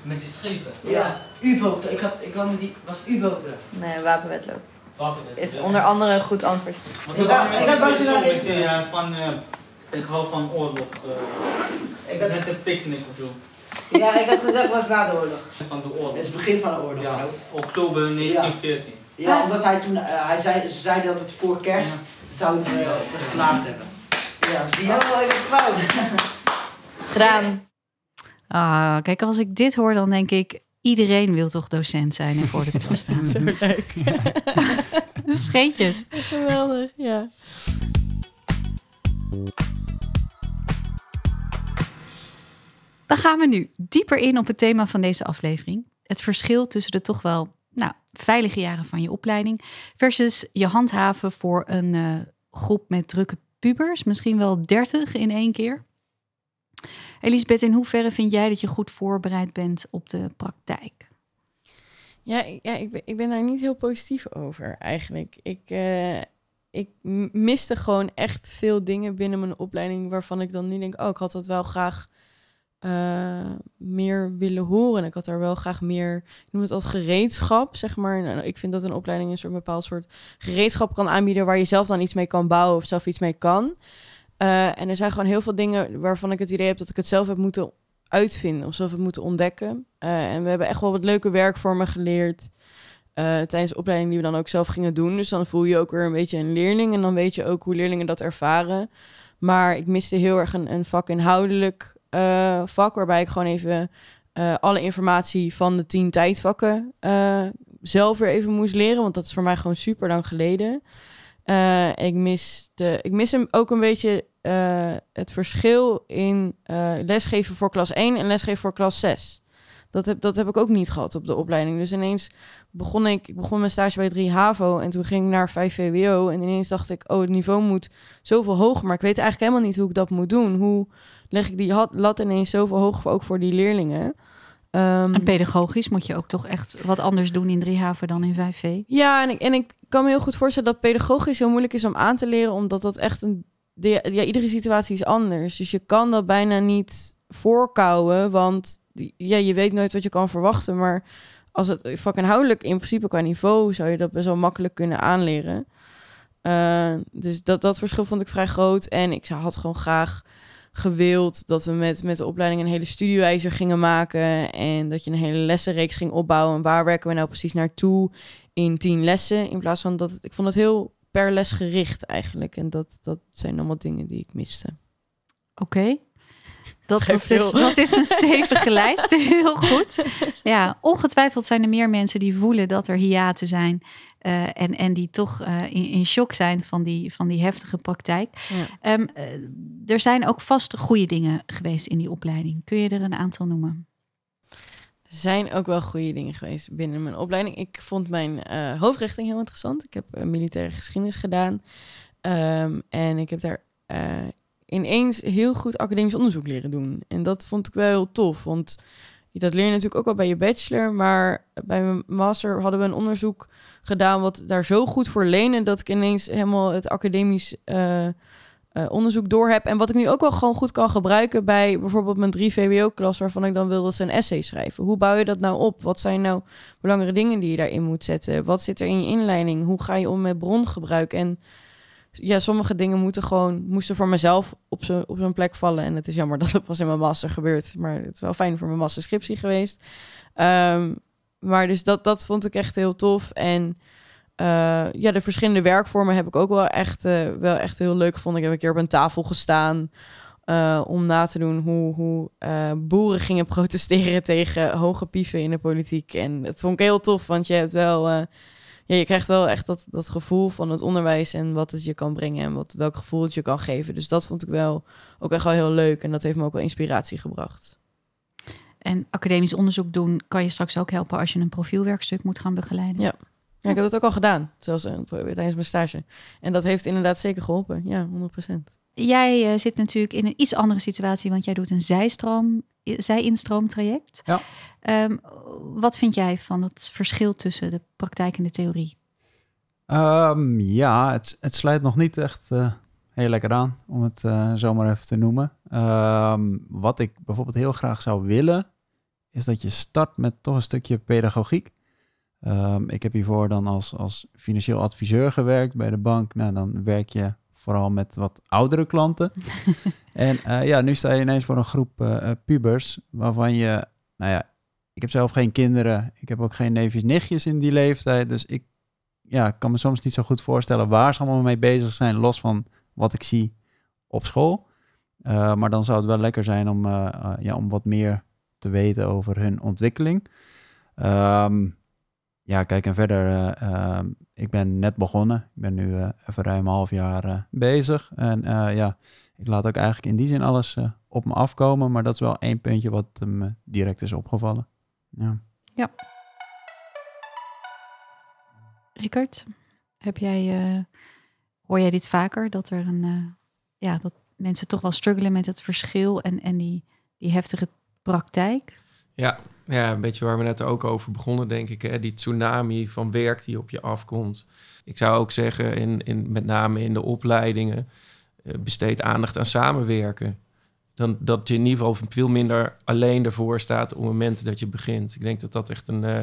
Met die schepen. Ja, U-boten. Ik, had, ik die. Was het U-boten? Nee, wapenwetloop. Wampen. Is onder andere een goed antwoord. Want Ik ik, dacht- ik dacht eh, van, eh, ik hou van oorlog. eh ik had net een picknick of zo. Ja, ik had gezegd was na de oorlog. Van de Het oorlog. is het begin van de oorlog. Ja, Ja, oktober 1914. ja omdat hij toen. eh, hij zei, ze zeiden dat het voor kerst zouden we uh, geklaagd hebben. Ja, zie je? Oh, ik heb fout. Gedaan. Ah, kijk, als ik dit hoor, dan denk ik... iedereen wil toch docent zijn en voor de klas staan. zo leuk. Scheetjes. Geweldig, ja. Dan gaan we nu dieper in op het thema van deze aflevering. Het verschil tussen de toch wel nou, veilige jaren van je opleiding... versus je handhaven voor een eh, groep met drukke pubers. Misschien wel dertig in één keer. Elisabeth, in hoeverre vind jij dat je goed voorbereid bent op de praktijk? Ja, ja ik, ben, ik ben daar niet heel positief over eigenlijk. Ik, eh, ik miste gewoon echt veel dingen binnen mijn opleiding waarvan ik dan nu denk, oh, ik had dat wel graag eh, meer willen horen. Ik had daar wel graag meer, ik noem het als gereedschap, zeg maar. Nou, ik vind dat een opleiding een soort bepaald soort gereedschap kan aanbieden waar je zelf dan iets mee kan bouwen of zelf iets mee kan. Eh, en er zijn gewoon heel veel dingen waarvan ik het idee heb dat ik het zelf heb moeten uitvinden of zelf heb moeten ontdekken. Eh, en we hebben echt wel wat leuke werkvormen geleerd eh, tijdens de opleiding die we dan ook zelf gingen doen. Dus dan voel je ook weer een beetje een leerling en dan weet je ook hoe leerlingen dat ervaren. Maar ik miste heel erg een, een vakinhoudelijk vak waarbij ik gewoon even alle informatie van de tien tijdvakken zelf weer even moest leren. Want dat is voor mij gewoon super lang geleden. Eh, ik mis, de, ik mis hem ook een beetje eh, het verschil in eh, lesgeven voor klas 1 en lesgeven voor klas 6. Dat heb, dat heb ik ook niet gehad op de opleiding. Dus ineens begon ik, ik begon mijn stage bij 3 HAVO en toen ging ik naar 5 VWO. En ineens dacht ik, oh, het niveau moet zoveel hoger. Maar ik weet eigenlijk helemaal niet hoe ik dat moet doen. Hoe leg ik die lat ineens zoveel hoger, ook voor die leerlingen? Ehm, En pedagogisch moet je ook toch echt wat anders doen in 3 haven dan in 5V. Ja, en ik, en ik kan me heel goed voorstellen dat pedagogisch heel moeilijk is om aan te leren, omdat dat echt een. De, ja, iedere situatie is anders. Dus je kan dat bijna niet voorkouwen, want ja, je weet nooit wat je kan verwachten. Maar als het vakinhoudelijk in principe qua niveau zou je dat best wel makkelijk kunnen aanleren. Eh, dus dat, dat verschil vond ik vrij groot. En ik zou- had gewoon graag gewild dat we met, met de opleiding een hele studiewijzer gingen maken. En dat je een hele lessenreeks ging opbouwen. En waar werken we nou precies naartoe in tien lessen? In plaats van dat ik vond het heel per les gericht eigenlijk. En dat, dat zijn allemaal dingen die ik miste. Oké. Dat, dat, is, dat is een stevige lijst. Heel goed. Ja, ongetwijfeld zijn er meer mensen die voelen dat er hiaten zijn. Eh, en, en die toch eh, in, in shock zijn van die, van die heftige praktijk. Ja. Ehm, eh, er zijn ook vast goede dingen geweest in die opleiding. Kun je er een aantal noemen? Er zijn ook wel goede dingen geweest binnen mijn opleiding. Ik vond mijn hoofdrichting heel interessant. Ik heb militaire geschiedenis gedaan. Ehm, en ik heb daar ineens heel goed academisch onderzoek leren doen. En dat vond ik wel heel tof. Want dat leer je natuurlijk ook wel bij je bachelor. Maar bij mijn master hadden we een onderzoek gedaan... wat daar zo goed voor leende... dat ik ineens helemaal het academisch... eh, eh, onderzoek door heb. En wat ik nu ook wel gewoon goed kan gebruiken bij bijvoorbeeld mijn drie VWO-klas, waarvan ik dan wil dat ze een essay schrijven. Hoe bouw je dat nou op? Wat zijn nou belangrijke dingen die je daarin moet zetten? Wat zit er in je inleiding? Hoe ga je om met brongebruik? En ja, sommige dingen moeten gewoon, moesten voor mezelf op zo'n op zo'n plek vallen. En het is jammer dat het pas in mijn master gebeurt. Maar het is wel fijn voor mijn masterscriptie geweest. Ehm, maar dus dat, dat vond ik echt heel tof. En eh, ja, de verschillende werkvormen heb ik ook wel echt, eh, wel echt heel leuk gevonden. Ik heb een keer op een tafel gestaan eh, om na te doen hoe, hoe boeren gingen protesteren tegen hoge pieven in de politiek. En dat vond ik heel tof, want je hebt wel... ja, je krijgt wel echt dat, dat gevoel van het onderwijs en wat het je kan brengen en wat, welk gevoel het je kan geven. Dus dat vond ik wel ook echt wel heel leuk en dat heeft me ook wel inspiratie gebracht. En academisch onderzoek doen kan je straks ook helpen als je een profielwerkstuk moet gaan begeleiden. Ja. Ja, ik heb dat ook al gedaan, zelfs eh, tijdens mijn stage. En dat heeft inderdaad zeker geholpen. Ja, 100%. Jij eh, zit natuurlijk in een iets andere situatie, want jij doet een zijstroom, zij-instroomtraject. Ja. Ehm, wat vind jij van het verschil tussen de praktijk en de theorie? Ehm, ja, het, het sluit nog niet echt eh, heel lekker aan, om het eh, zo maar even te noemen. Ehm, wat ik bijvoorbeeld heel graag zou willen, is dat je start met toch een stukje pedagogiek. Ik heb hiervoor dan als, als financieel adviseur gewerkt bij de bank. Nou, dan werk je vooral met wat oudere klanten. en eh, ja, nu sta je ineens voor een groep eh, eh, pubers, waarvan je, nou ja, ik heb zelf geen kinderen. Ik heb ook geen neefjes, nichtjes in die leeftijd. Dus ik ja, kan me soms niet zo goed voorstellen waar ze allemaal mee bezig zijn, los van wat ik zie op school. Maar dan zou het wel lekker zijn om, ja, om wat meer te weten over hun ontwikkeling. Ehm, ja, kijk, en verder, eh, ehm, ik ben net begonnen. Ik ben nu eh, even ruim een half jaar eh, bezig. En eh, ja, ik laat ook eigenlijk in die zin alles eh, op me afkomen. Maar dat is wel één puntje wat me direct is opgevallen. Ja. Rickert, heb jij, eh, hoor jij dit vaker? Dat er een, eh, ja, dat mensen toch wel struggelen met het verschil en, en die, die heftige praktijk? Ja, ja, een beetje waar we net ook over begonnen, denk ik. Hè? Die tsunami van werk die op je afkomt. Ik zou ook zeggen, in, in, met name in de opleidingen, eh, besteed aandacht aan samenwerken. Dan, dat je in ieder geval veel minder alleen ervoor staat op het moment dat je begint. Ik denk dat dat echt een, eh,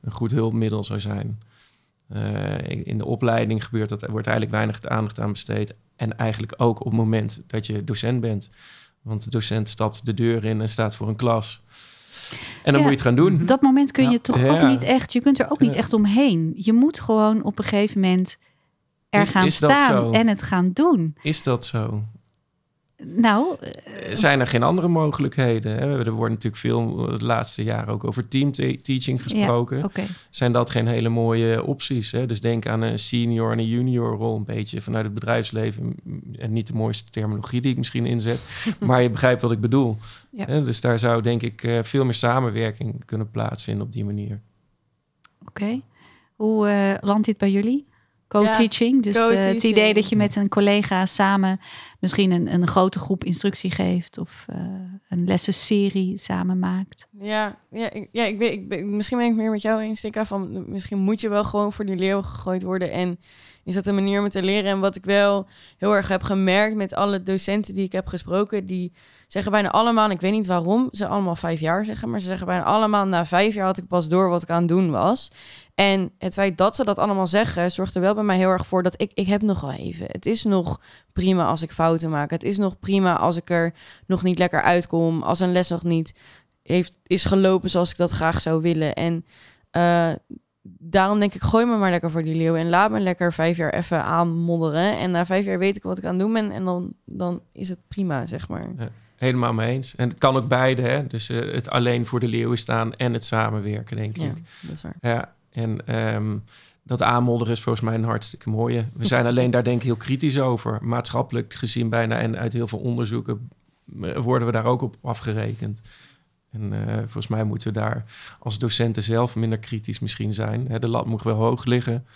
een goed hulpmiddel zou zijn. Eh, in de opleiding gebeurt dat, wordt eigenlijk weinig aandacht aan besteed. En eigenlijk ook op het moment dat je docent bent. Want de docent stapt de deur in en staat voor een klas. En dan Ja. moet je het gaan doen. Dat moment kun je Ja. toch Ja. ook niet echt, je kunt er ook niet echt omheen. Je moet gewoon op een gegeven moment er gaan is staan en het gaan doen. Is dat zo? Nou, Eh, Zijn er geen andere mogelijkheden? hè? Er wordt natuurlijk veel eh, de laatste jaren ook over teamteaching gesproken. oké. Zijn dat geen hele mooie opties? Hè? Dus denk aan een senior en een junior rol, een beetje vanuit het bedrijfsleven. En niet de mooiste terminologie die ik misschien inzet, maar je begrijpt wat ik bedoel. Ja. Hè? Dus daar zou denk ik eh, veel meer samenwerking kunnen plaatsvinden op die manier. Oké. Hoe landt dit bij jullie? Co-teaching. dus eh, het idee dat je met een collega samen misschien een, een grote groep instructie geeft of eh, een lessenserie samen maakt. Ja, ja, ik, ja ik ben, ik ben, misschien ben ik meer met jou eens, Stika, van misschien moet je wel gewoon voor die leeuw gegooid worden. En is dat een manier om te leren. En wat ik wel heel erg heb gemerkt met alle docenten die ik heb gesproken, die zeggen bijna allemaal, ik weet niet waarom ze allemaal vijf jaar zeggen, maar ze zeggen bijna allemaal, na vijf jaar had ik pas door wat ik aan het doen was. En het feit dat ze dat allemaal zeggen, zorgt er wel bij mij heel erg voor dat ik, ik heb nog wel even. Het is nog prima als ik fouten maak. Het is nog prima als ik er nog niet lekker uitkom. Als een les nog niet heeft, is gelopen zoals ik dat graag zou willen. En uh, daarom denk ik, gooi me maar lekker voor die leeuw. En laat me lekker vijf jaar even aanmodderen. En na vijf jaar weet ik wat ik aan het doen ben. En dan, dan is het prima, zeg maar. Helemaal mee eens. En het kan ook beide, hè. Dus uh, het alleen voor de leeuwen staan en het samenwerken, denk Ja, ik. dat is waar. Ja, en ehm, dat aanmodderen is volgens mij een hartstikke mooie. We zijn alleen daar denk ik heel kritisch over. Maatschappelijk gezien bijna en uit heel veel onderzoeken eh, worden we daar ook op afgerekend. En eh, volgens mij moeten we daar als docenten zelf minder kritisch misschien zijn. Hè, de lat moet wel hoog liggen,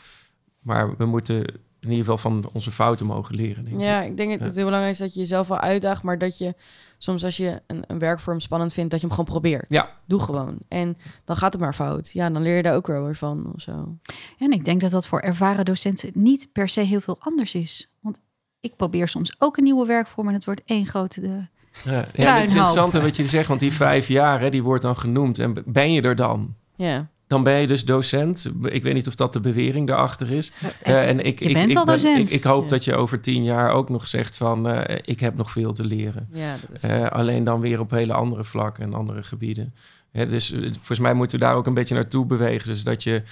maar we moeten in ieder geval van onze fouten mogen leren. Denk Ja, ik. ik denk dat Ja. het heel belangrijk is dat je jezelf wel uitdaagt, maar dat je soms als je een, een werkvorm spannend vindt, dat je hem gewoon probeert. Ja. Doe gewoon. En dan gaat het maar fout. Ja, dan leer je daar ook wel weer van of zo. En ik denk dat dat voor ervaren docenten niet per se heel veel anders is. Want ik probeer soms ook een nieuwe werkvorm en het wordt één grote... De... Ja, ja, Ja, het is interessant wat je zegt, want die vijf jaar, hè, die wordt dan genoemd. En ben je er dan? Ja. Dan ben je dus docent. Ik weet niet of dat de bewering daarachter is. Eh, en ik, je ik, bent ik al ben- docent. Ik, ik hoop Ja. dat je over tien jaar ook nog zegt van... eh, ik heb nog veel te leren. Ja, dat is... Eh, alleen dan weer op hele andere vlakken en andere gebieden. Dus volgens mij moeten we daar ook een beetje naartoe bewegen. Dus dat je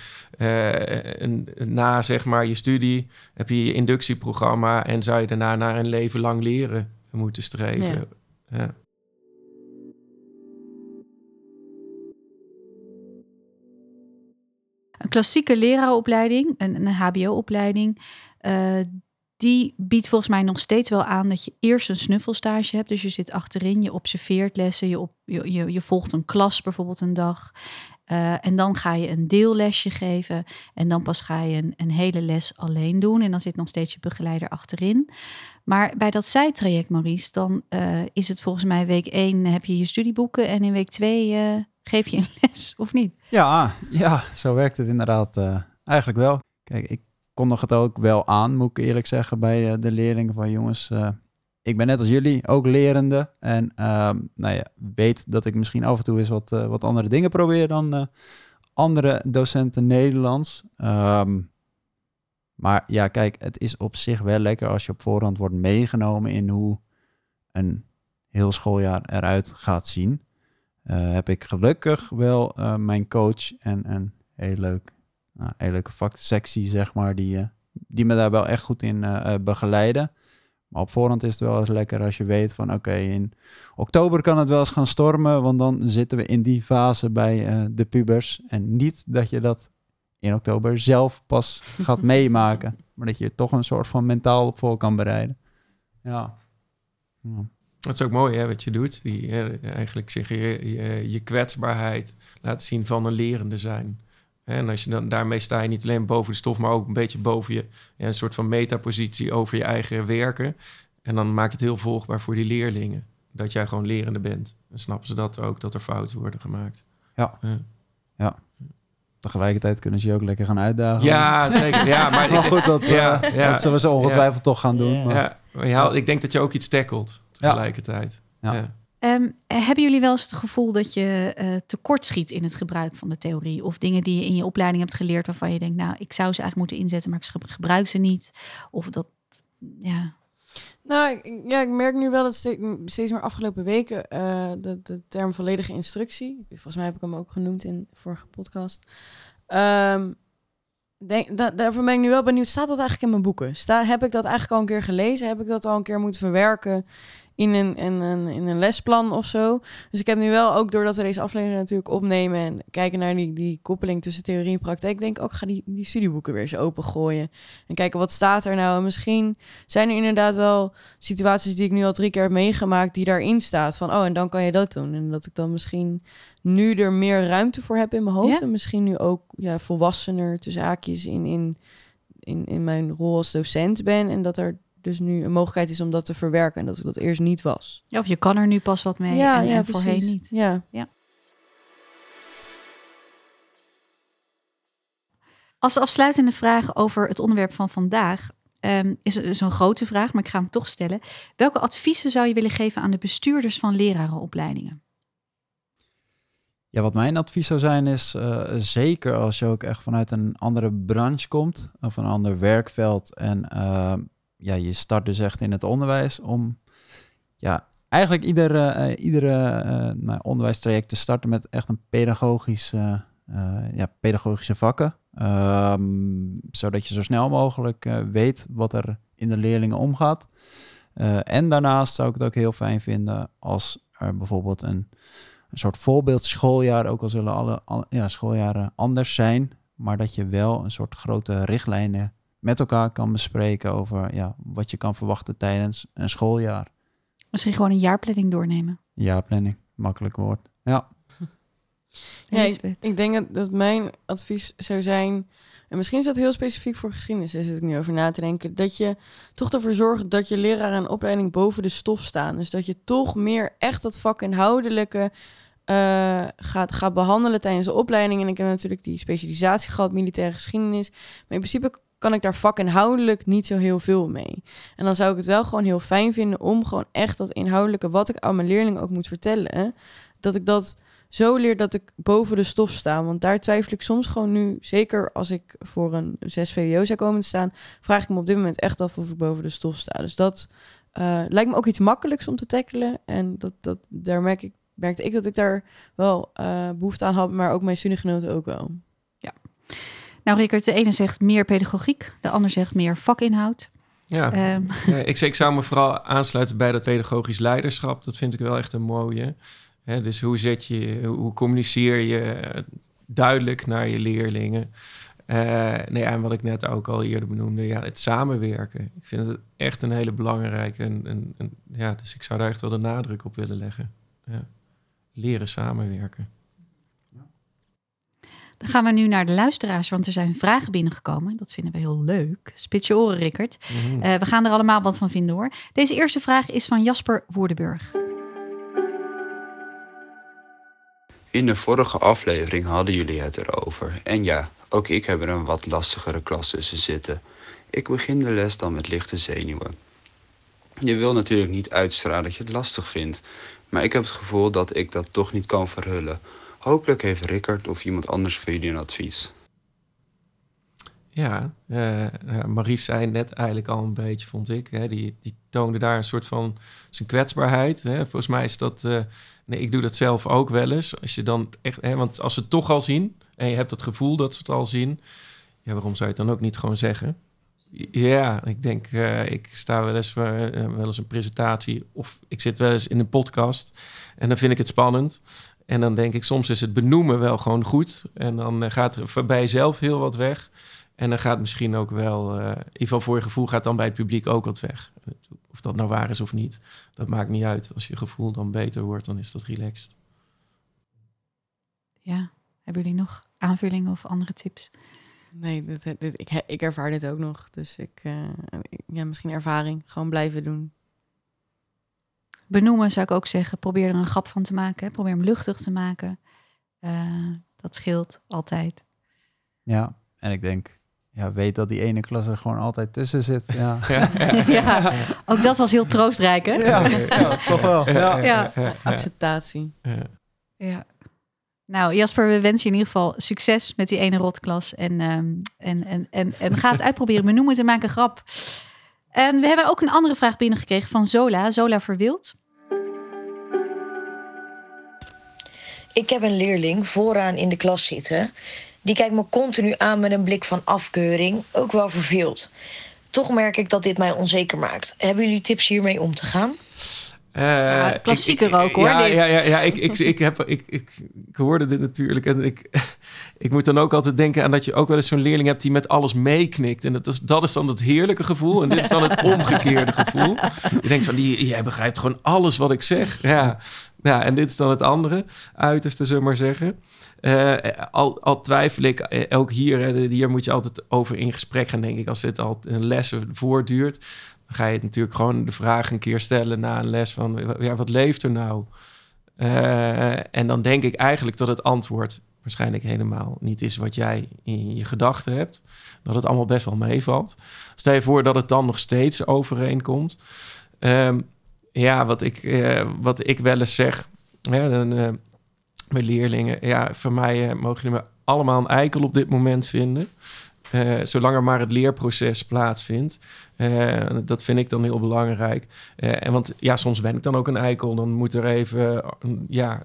een, na zeg maar je studie heb je je inductieprogramma... en zou je daarna naar een leven lang leren moeten streven. Ja. Een klassieke leraaropleiding, een, een HBO-opleiding, eh, die biedt volgens mij nog steeds wel aan dat je eerst een snuffelstage hebt. Dus je zit achterin, je observeert lessen, je, op, je, je, volgt een klas bijvoorbeeld een dag. Eh, en dan ga je een deellesje geven. En dan pas ga je een, een hele les alleen doen. En dan zit nog steeds je begeleider achterin. Maar bij dat zijtraject, Maurice, dan eh, is het volgens mij week 1 heb je je studieboeken. En in week 2 geef je een les, of niet? Ja, ja, zo werkt het inderdaad eh, eigenlijk wel. Kijk, ik kondig het ook wel aan, moet ik eerlijk zeggen, bij eh, de leerlingen van jongens. eh, ik ben net als jullie ook lerende. En ehm, nou ja, weet dat ik misschien af en toe eens wat, wat andere dingen probeer dan andere docenten Nederlands. Ehm, maar ja, kijk, het is op zich wel lekker als je op voorhand wordt meegenomen in hoe een heel schooljaar eruit gaat zien. Eh, heb ik gelukkig wel eh, mijn coach en een heel leuk, nou, heel leuke vaksectie, zeg maar, die, eh, die me daar wel echt goed in begeleiden. Maar op voorhand is het wel eens lekker als je weet van oké, in oktober kan het wel eens gaan stormen, want dan zitten we in die fase bij de pubers. En niet dat je dat in oktober zelf pas gaat meemaken, maar dat je er toch een soort van mentaal op voor kan bereiden. Ja. ja. Dat is ook mooi hè, wat je doet. Die, eh, eigenlijk zeg je, je je kwetsbaarheid laten zien van een lerende zijn. En als je dan daarmee sta je niet alleen boven de stof, maar ook een beetje boven je ja, een soort van metapositie over je eigen werken. En dan maak je het heel volgbaar voor die leerlingen. Dat jij gewoon lerende bent. Dan snappen ze dat ook, dat er fouten worden gemaakt. Ja. Ja. Tegelijkertijd kunnen ze je ook lekker gaan uitdagen. Ja, zeker. Ja, maar, goed, dat, Ja, eh, ja. dat zullen ze ongetwijfeld toch gaan doen. Maar- ja, maar je haalt- ik denk dat je ook iets tackelt. Tegelijkertijd. Ja. Ja. Ehm, hebben jullie wel eens het gevoel dat je eh tekort schiet in het gebruik van de theorie? Of dingen die je in je opleiding hebt geleerd waarvan je denkt, nou, ik zou ze eigenlijk moeten inzetten, maar ik ge- gebruik ze niet. Of dat, ja. Nou, ik, ja, ik merk nu wel dat steeds, steeds meer afgelopen weken eh, de, de term volledige instructie, volgens mij heb ik hem ook genoemd in de vorige podcast. Ehm, denk, da, daarvan ben ik nu wel benieuwd, staat dat eigenlijk in mijn boeken? Sta, heb ik dat eigenlijk al een keer gelezen? Heb ik dat al een keer moeten verwerken in een, in een, in een lesplan of zo? Dus ik heb nu wel, ook doordat we deze aflevering natuurlijk opnemen en kijken naar die, die koppeling tussen theorie en praktijk, denk ik ook, ga die, die studieboeken weer eens opengooien. En kijken, wat staat er nou? En misschien zijn er inderdaad wel situaties die ik nu al drie keer heb meegemaakt, die daarin staat van, oh, en dan kan je dat doen. En dat ik dan misschien nu er meer ruimte voor heb in mijn hoofd. Ja. En misschien nu ook ja, volwassener tussen haakjes in, in, in, in mijn rol als docent ben. En dat er dus nu een mogelijkheid is om dat te verwerken. En dat ik dat eerst niet was. Of je kan er nu pas wat mee en, en voorheen precies. niet. Ja. Als afsluitende vraag over het onderwerp van vandaag ehm, is, is een grote vraag, maar ik ga hem toch stellen. Welke adviezen zou je willen geven aan de bestuurders van lerarenopleidingen? Ja, wat mijn advies zou zijn is, eh, zeker als je ook echt vanuit een andere branche komt, of een ander werkveld, en eh, ja, je start dus echt in het onderwijs, om ja, eigenlijk iedere, eh, iedere eh, nou, onderwijstraject te starten met echt een pedagogisch, eh, ja, pedagogische vakken. Ehm, zodat je zo snel mogelijk weet wat er in de leerlingen omgaat. En daarnaast zou ik het ook heel fijn vinden als er bijvoorbeeld een, een soort voorbeeldschooljaar, ook al zullen alle ja, schooljaren anders zijn, maar dat je wel een soort grote richtlijnen met elkaar kan bespreken over ja, wat je kan verwachten tijdens een schooljaar. Misschien gewoon een jaarplanning doornemen. Jaarplanning, makkelijk woord. Ja. Ja, ik, denk dat, dat mijn advies zou zijn, en misschien is dat heel specifiek voor geschiedenis, daar zit ik nu over na te denken, dat je toch ervoor zorgt dat je leraar en opleiding boven de stof staan. Dus dat je toch meer echt dat vakinhoudelijke eh gaat, gaat behandelen tijdens de opleiding. En ik heb natuurlijk die specialisatie gehad, militaire geschiedenis. Maar in principe kan ik daar vakinhoudelijk niet zo heel veel mee. En dan zou ik het wel gewoon heel fijn vinden om gewoon echt dat inhoudelijke, wat ik aan mijn leerlingen ook moet vertellen, dat ik dat zo leer dat ik boven de stof sta. Want daar twijfel ik soms gewoon nu, zeker als ik voor een 6 VWO zou komen te staan, vraag ik me op dit moment echt af of ik boven de stof sta. Dus dat eh, lijkt me ook iets makkelijks om te tackelen. En dat, dat, daar merk ik, merkte ik dat ik daar wel eh, behoefte aan had, maar ook mijn studiegenoten ook wel. Nou, Rickert, de ene zegt meer pedagogiek, de ander zegt meer vakinhoud. Ja, Ja, ik, ik zou me vooral aansluiten bij dat pedagogisch leiderschap. Dat vind ik wel echt een mooie. Hè, dus hoe zet je, hoe communiceer je eh, duidelijk naar je leerlingen? Eh nou ja, en wat ik net ook al eerder benoemde, ja, het samenwerken. Ik vind het echt een hele belangrijke. En, en, en, ja, dus ik zou daar echt wel de nadruk op willen leggen. Ja. Leren samenwerken. Dan gaan we nu naar de luisteraars, want er zijn vragen binnengekomen. Dat vinden we heel leuk. Spits je oren, Rickert. Mhm. Eh, we gaan er allemaal wat van vinden hoor. Deze eerste vraag is van Jasper Woerdenburg. In de vorige aflevering hadden jullie het erover. En ja, ook ik heb er een wat lastigere klas tussen zitten. Ik begin de les dan met lichte zenuwen. Je wil natuurlijk niet uitstralen dat je het lastig vindt, maar ik heb het gevoel dat ik dat toch niet kan verhullen. Hopelijk heeft Rickard of iemand anders voor jullie een advies. Ja, eh, ja, Maries zei net eigenlijk al een beetje, vond ik. Hè, die, die toonde daar een soort van zijn kwetsbaarheid. Hè. Volgens mij is dat... eh, nee, ik doe dat zelf ook wel eens. Als je dan echt... Hè, want als ze het toch al zien... en je hebt het gevoel dat ze het al zien... ja, waarom zou je het dan ook niet gewoon zeggen? Ja, ik denk... eh, ik sta wel eens eh, wel eens een presentatie... of ik zit wel eens in een podcast... en dan vind ik het spannend... En dan denk ik, soms is het benoemen wel gewoon goed. En dan eh, gaat er voor- bij jezelf heel wat weg. En dan gaat misschien ook wel, eh, in ieder geval voor je gevoel gaat dan bij het publiek ook wat weg. Of dat nou waar is of niet, dat maakt niet uit. Als je gevoel dan beter wordt, dan is dat relaxed. Ja, hebben jullie nog aanvullingen of andere tips? Nee, dit, dit, ik, ik ervaar dit ook nog. Dus ik, eh, ik- ja, misschien ervaring. Gewoon blijven doen. Benoemen zou ik ook zeggen. Probeer er een grap van te maken. hè. Probeer hem luchtig te maken. Eh, dat scheelt altijd. Ja, en ik denk, ja, weet dat die ene klas er gewoon altijd tussen zit. Ja, ja, ook dat was heel troostrijk, hè? ja, ja toch wel. Ja. Ja. Acceptatie. Ja. Ja. Nou, Jasper, we wensen je in ieder geval succes met die ene rotklas. En, ehm, en, en, en, en ga het uitproberen. Benoemen en maak een grap. En we hebben ook een andere vraag binnengekregen van Zola. Zola Verwild. Ik heb een leerling vooraan in de klas zitten. Die kijkt me continu aan met een blik van afkeuring, ook wel verveeld. Toch merk ik dat dit mij onzeker maakt. Hebben jullie tips hiermee om te gaan? Eh, ik- klassieker ik- ook, hoor, Ja, dit. ja, ja, ja ik, ik, ik, heb, ik, ik, ik hoorde dit natuurlijk. En ik, ik moet dan ook altijd denken aan dat je ook wel eens zo'n leerling hebt die met alles meeknikt. En dat is, dat is dan het heerlijke gevoel. En dit is dan het omgekeerde gevoel. Je denkt van, die, jij begrijpt gewoon alles wat ik zeg. Ja. ja, en dit is dan het andere uiterste, zullen we maar zeggen. Eh, al, al twijfel ik, eh, ook hier, hier moet je altijd over in gesprek gaan, denk ik. Als dit al een lessen voortduurt, dan ga je het natuurlijk gewoon de vraag een keer stellen na een les van, ja, wat leeft er nou? Eh, en dan denk ik eigenlijk dat het antwoord waarschijnlijk helemaal niet is wat jij in je gedachten hebt. Dat het allemaal best wel meevalt. Stel je voor dat het dan nog steeds overeenkomt. Ehm, ja, wat ik, eh, wat ik wel eens zeg hè, dan, eh, met leerlingen. Ja, voor mij eh, mogen jullie me allemaal een eikel op dit moment vinden. Zolang er maar het leerproces plaatsvindt. Dat vind ik dan heel belangrijk. En want ja, soms ben ik dan ook een eikel. Dan moet er even ja,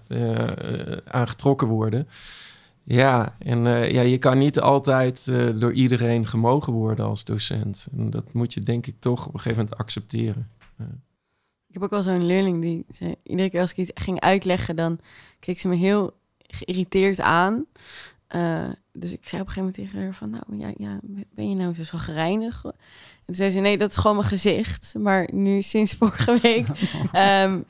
aan getrokken worden. Ja, en eh, ja, je kan niet altijd eh, door iedereen gemogen worden als docent. En dat moet je denk ik toch op een gegeven moment accepteren. Ik heb ook wel zo'n leerling die zei, iedere keer als ik iets ging uitleggen, dan keek ze me heel geïrriteerd aan. Eh, dus ik zei op een gegeven moment tegen haar van, nou ja, ja ben je nou zo zagrijnig? En toen zei ze, nee, dat is gewoon mijn gezicht. Maar nu sinds vorige week ehm,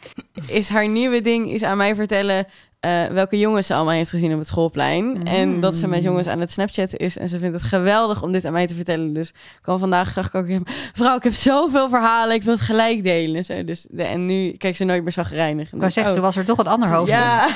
is haar nieuwe ding is aan mij vertellen eh, welke jongens ze allemaal heeft gezien op het schoolplein. En dat ze met jongens aan het Snapchatten is. En ze vindt het geweldig om dit aan mij te vertellen. Dus kwam vandaag, zag ik ook, vrouw, ik heb zoveel verhalen, ik wil het gelijk delen. Zo, dus, de, en nu kijk ze nooit meer zagrijnig. Ik wou zeggen, ze was er toch een ander hoofd Ja.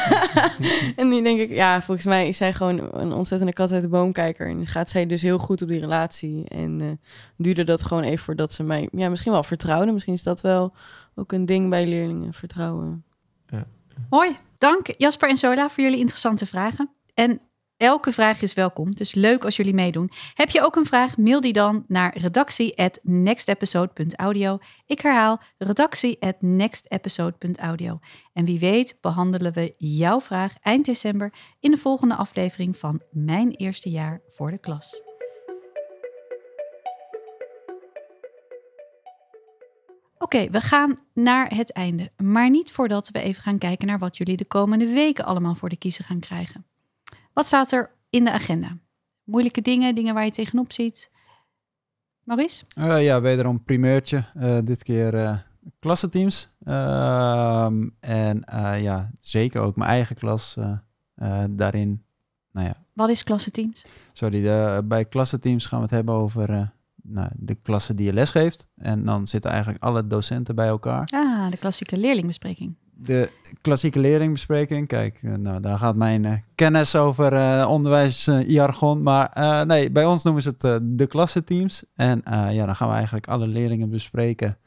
en nu denk ik, ja, volgens mij is zij gewoon een ontzettende kat uit de boomkijker. En gaat zij dus heel goed op die relatie. En uh, duurde dat gewoon even voordat ze mij ja, misschien wel vertrouwde. Misschien is dat wel ook een ding bij leerlingen, vertrouwen. Ja. Mooi. Dank Jasper en Sola voor jullie interessante vragen. En elke vraag is welkom, dus leuk als jullie meedoen. Heb je ook een vraag, mail die dan naar redactie@nextepisode.audio. Ik herhaal, redactie@nextepisode.audio. En wie weet behandelen we jouw vraag eind december in de volgende aflevering van Mijn Eerste Jaar voor de Klas. Oké, okay, we gaan naar het einde. Maar niet voordat we even gaan kijken naar wat jullie de komende weken allemaal voor de kiezer gaan krijgen. Wat staat er in de agenda? Moeilijke dingen, dingen waar je tegenop ziet. Maurice? Uh, ja, wederom primeurtje. Uh, dit keer uh, klassenteams. Ehm, en ja, zeker ook mijn eigen klas daarin. Nou ja. Wat is klassenteams? Sorry, de, bij klassenteams gaan we het hebben over nou, de klasse die je lesgeeft. En dan zitten eigenlijk alle docenten bij elkaar. Ah, de klassieke leerlingbespreking. De klassieke leerlingbespreking. Kijk, nou, daar gaat mijn uh, kennis over uh, onderwijsjargon. maar uh, nee, bij ons noemen ze het de klassenteams. En ja, dan gaan we eigenlijk alle leerlingen bespreken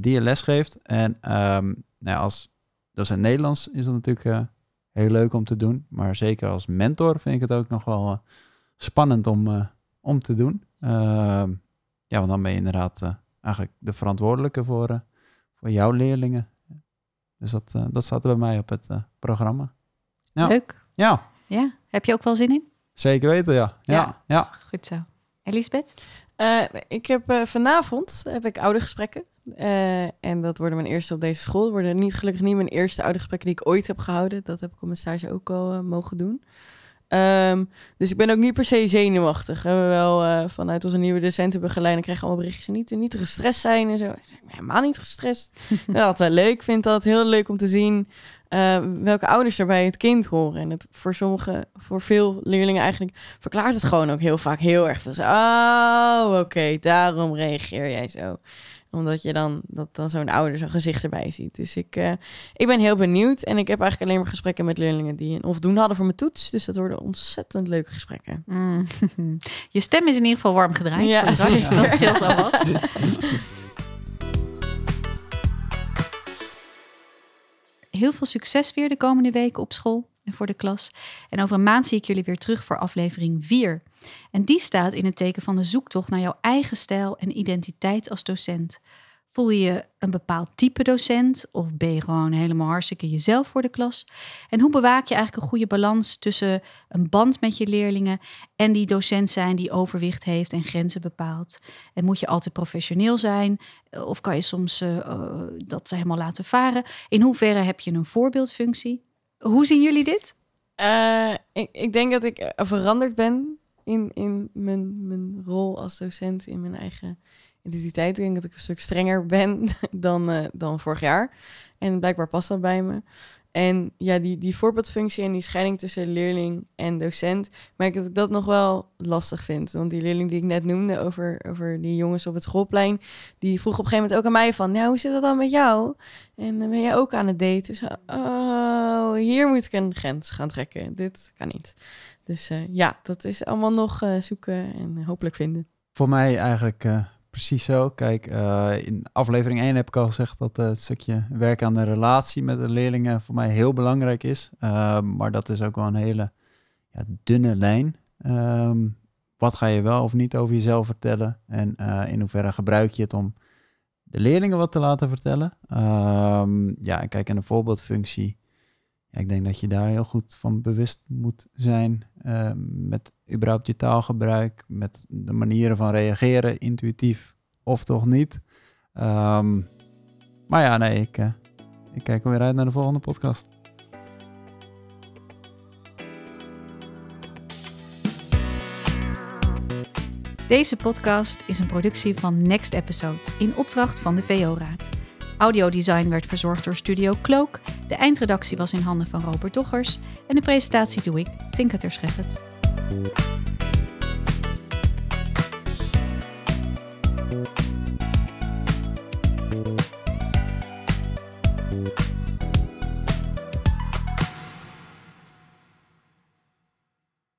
die je lesgeeft. En um, nou als docent Nederlands is dat natuurlijk heel leuk om te doen. Maar zeker als mentor vind ik het ook nog wel spannend om, om te doen. Uh, ja, want dan ben je inderdaad uh, eigenlijk de verantwoordelijke voor, uh, voor jouw leerlingen. Dus dat, dat staat er bij mij op het programma. Ja. Leuk. Ja. Ja. Heb je ook wel zin in? Zeker weten, ja. Ja. ja. ja. Goed zo. Elisabeth? ik heb vanavond heb ik oude gesprekken. en dat worden mijn eerste op deze school. Dat worden niet gelukkig niet mijn eerste oude gesprekken die ik ooit heb gehouden. Dat heb ik op mijn stage ook al mogen doen. Um, dus ik ben ook niet per se zenuwachtig. We hebben wel uh, vanuit onze nieuwe docentenbegeleiding krijgen allemaal berichtjes niet, niet gestrest zijn en zo. Ik ben helemaal niet gestrest. dat wel leuk. vind dat heel leuk om te zien uh, welke ouders er bij het kind horen. En het voor sommige, voor veel leerlingen eigenlijk verklaart het gewoon ook heel vaak heel erg veel. Zo, oh, oké, okay, daarom reageer jij zo omdat je dan, dat dan zo'n ouder zo'n gezicht erbij ziet. Dus ik, uh, ik ben heel benieuwd. En ik heb eigenlijk alleen maar gesprekken met leerlingen die een of doen hadden voor mijn toets. Dus dat worden ontzettend leuke gesprekken. Mm. Je stem is in ieder geval warm gedraaid. Ja, dat scheelt al wat. Heel veel succes weer de komende weken op school voor de klas. En over een maand zie ik jullie weer terug voor aflevering 4. En die staat in het teken van de zoektocht naar jouw eigen stijl en identiteit als docent. Voel je je een bepaald type docent of ben je gewoon helemaal hartstikke jezelf voor de klas? En hoe bewaak je eigenlijk een goede balans tussen een band met je leerlingen en die docent zijn die overwicht heeft en grenzen bepaalt? En moet je altijd professioneel zijn of kan je soms uh, dat helemaal laten varen? In hoeverre heb je een voorbeeldfunctie? Hoe zien jullie dit? Uh, ik, ik, denk dat ik veranderd ben in, in mijn, mijn rol als docent, in mijn eigen identiteit. Ik denk dat ik een stuk strenger ben dan, eh, dan vorig jaar. En blijkbaar past dat bij me. En ja, die, die voorbeeldfunctie en die scheiding tussen leerling en docent, merk dat ik dat nog wel lastig vind. Want die leerling die ik net noemde over, over die jongens op het schoolplein, die vroeg op een gegeven moment ook aan mij van, nou, hoe zit dat dan met jou? En dan ben jij ook aan het daten? Dus, oh, hier moet ik een grens gaan trekken. Dit kan niet. Dus uh, ja, dat is allemaal nog uh, zoeken en hopelijk vinden. Voor mij eigenlijk precies zo. Kijk, uh, in aflevering 1 heb ik al gezegd dat uh, het stukje werk aan de relatie met de leerlingen voor mij heel belangrijk is. Uh, maar dat is ook wel een hele ja, dunne lijn. Um, wat ga je wel of niet over jezelf vertellen? En in hoeverre gebruik je het om de leerlingen wat te laten vertellen? Um, ja, en kijk, en een voorbeeldfunctie. Ja, ik denk dat je daar heel goed van bewust moet zijn uh, met überhaupt je taalgebruik, met de manieren van reageren, intuïtief of toch niet. Um, maar ja, nee, ik, uh, ik kijk weer uit naar de volgende podcast. Deze podcast is een productie van Next Episode in opdracht van de VO-raad. Audiodesign werd verzorgd door Studio Cloak. De eindredactie was in handen van Robert Doggers. En de presentatie doe ik, Tinka Terscheffert.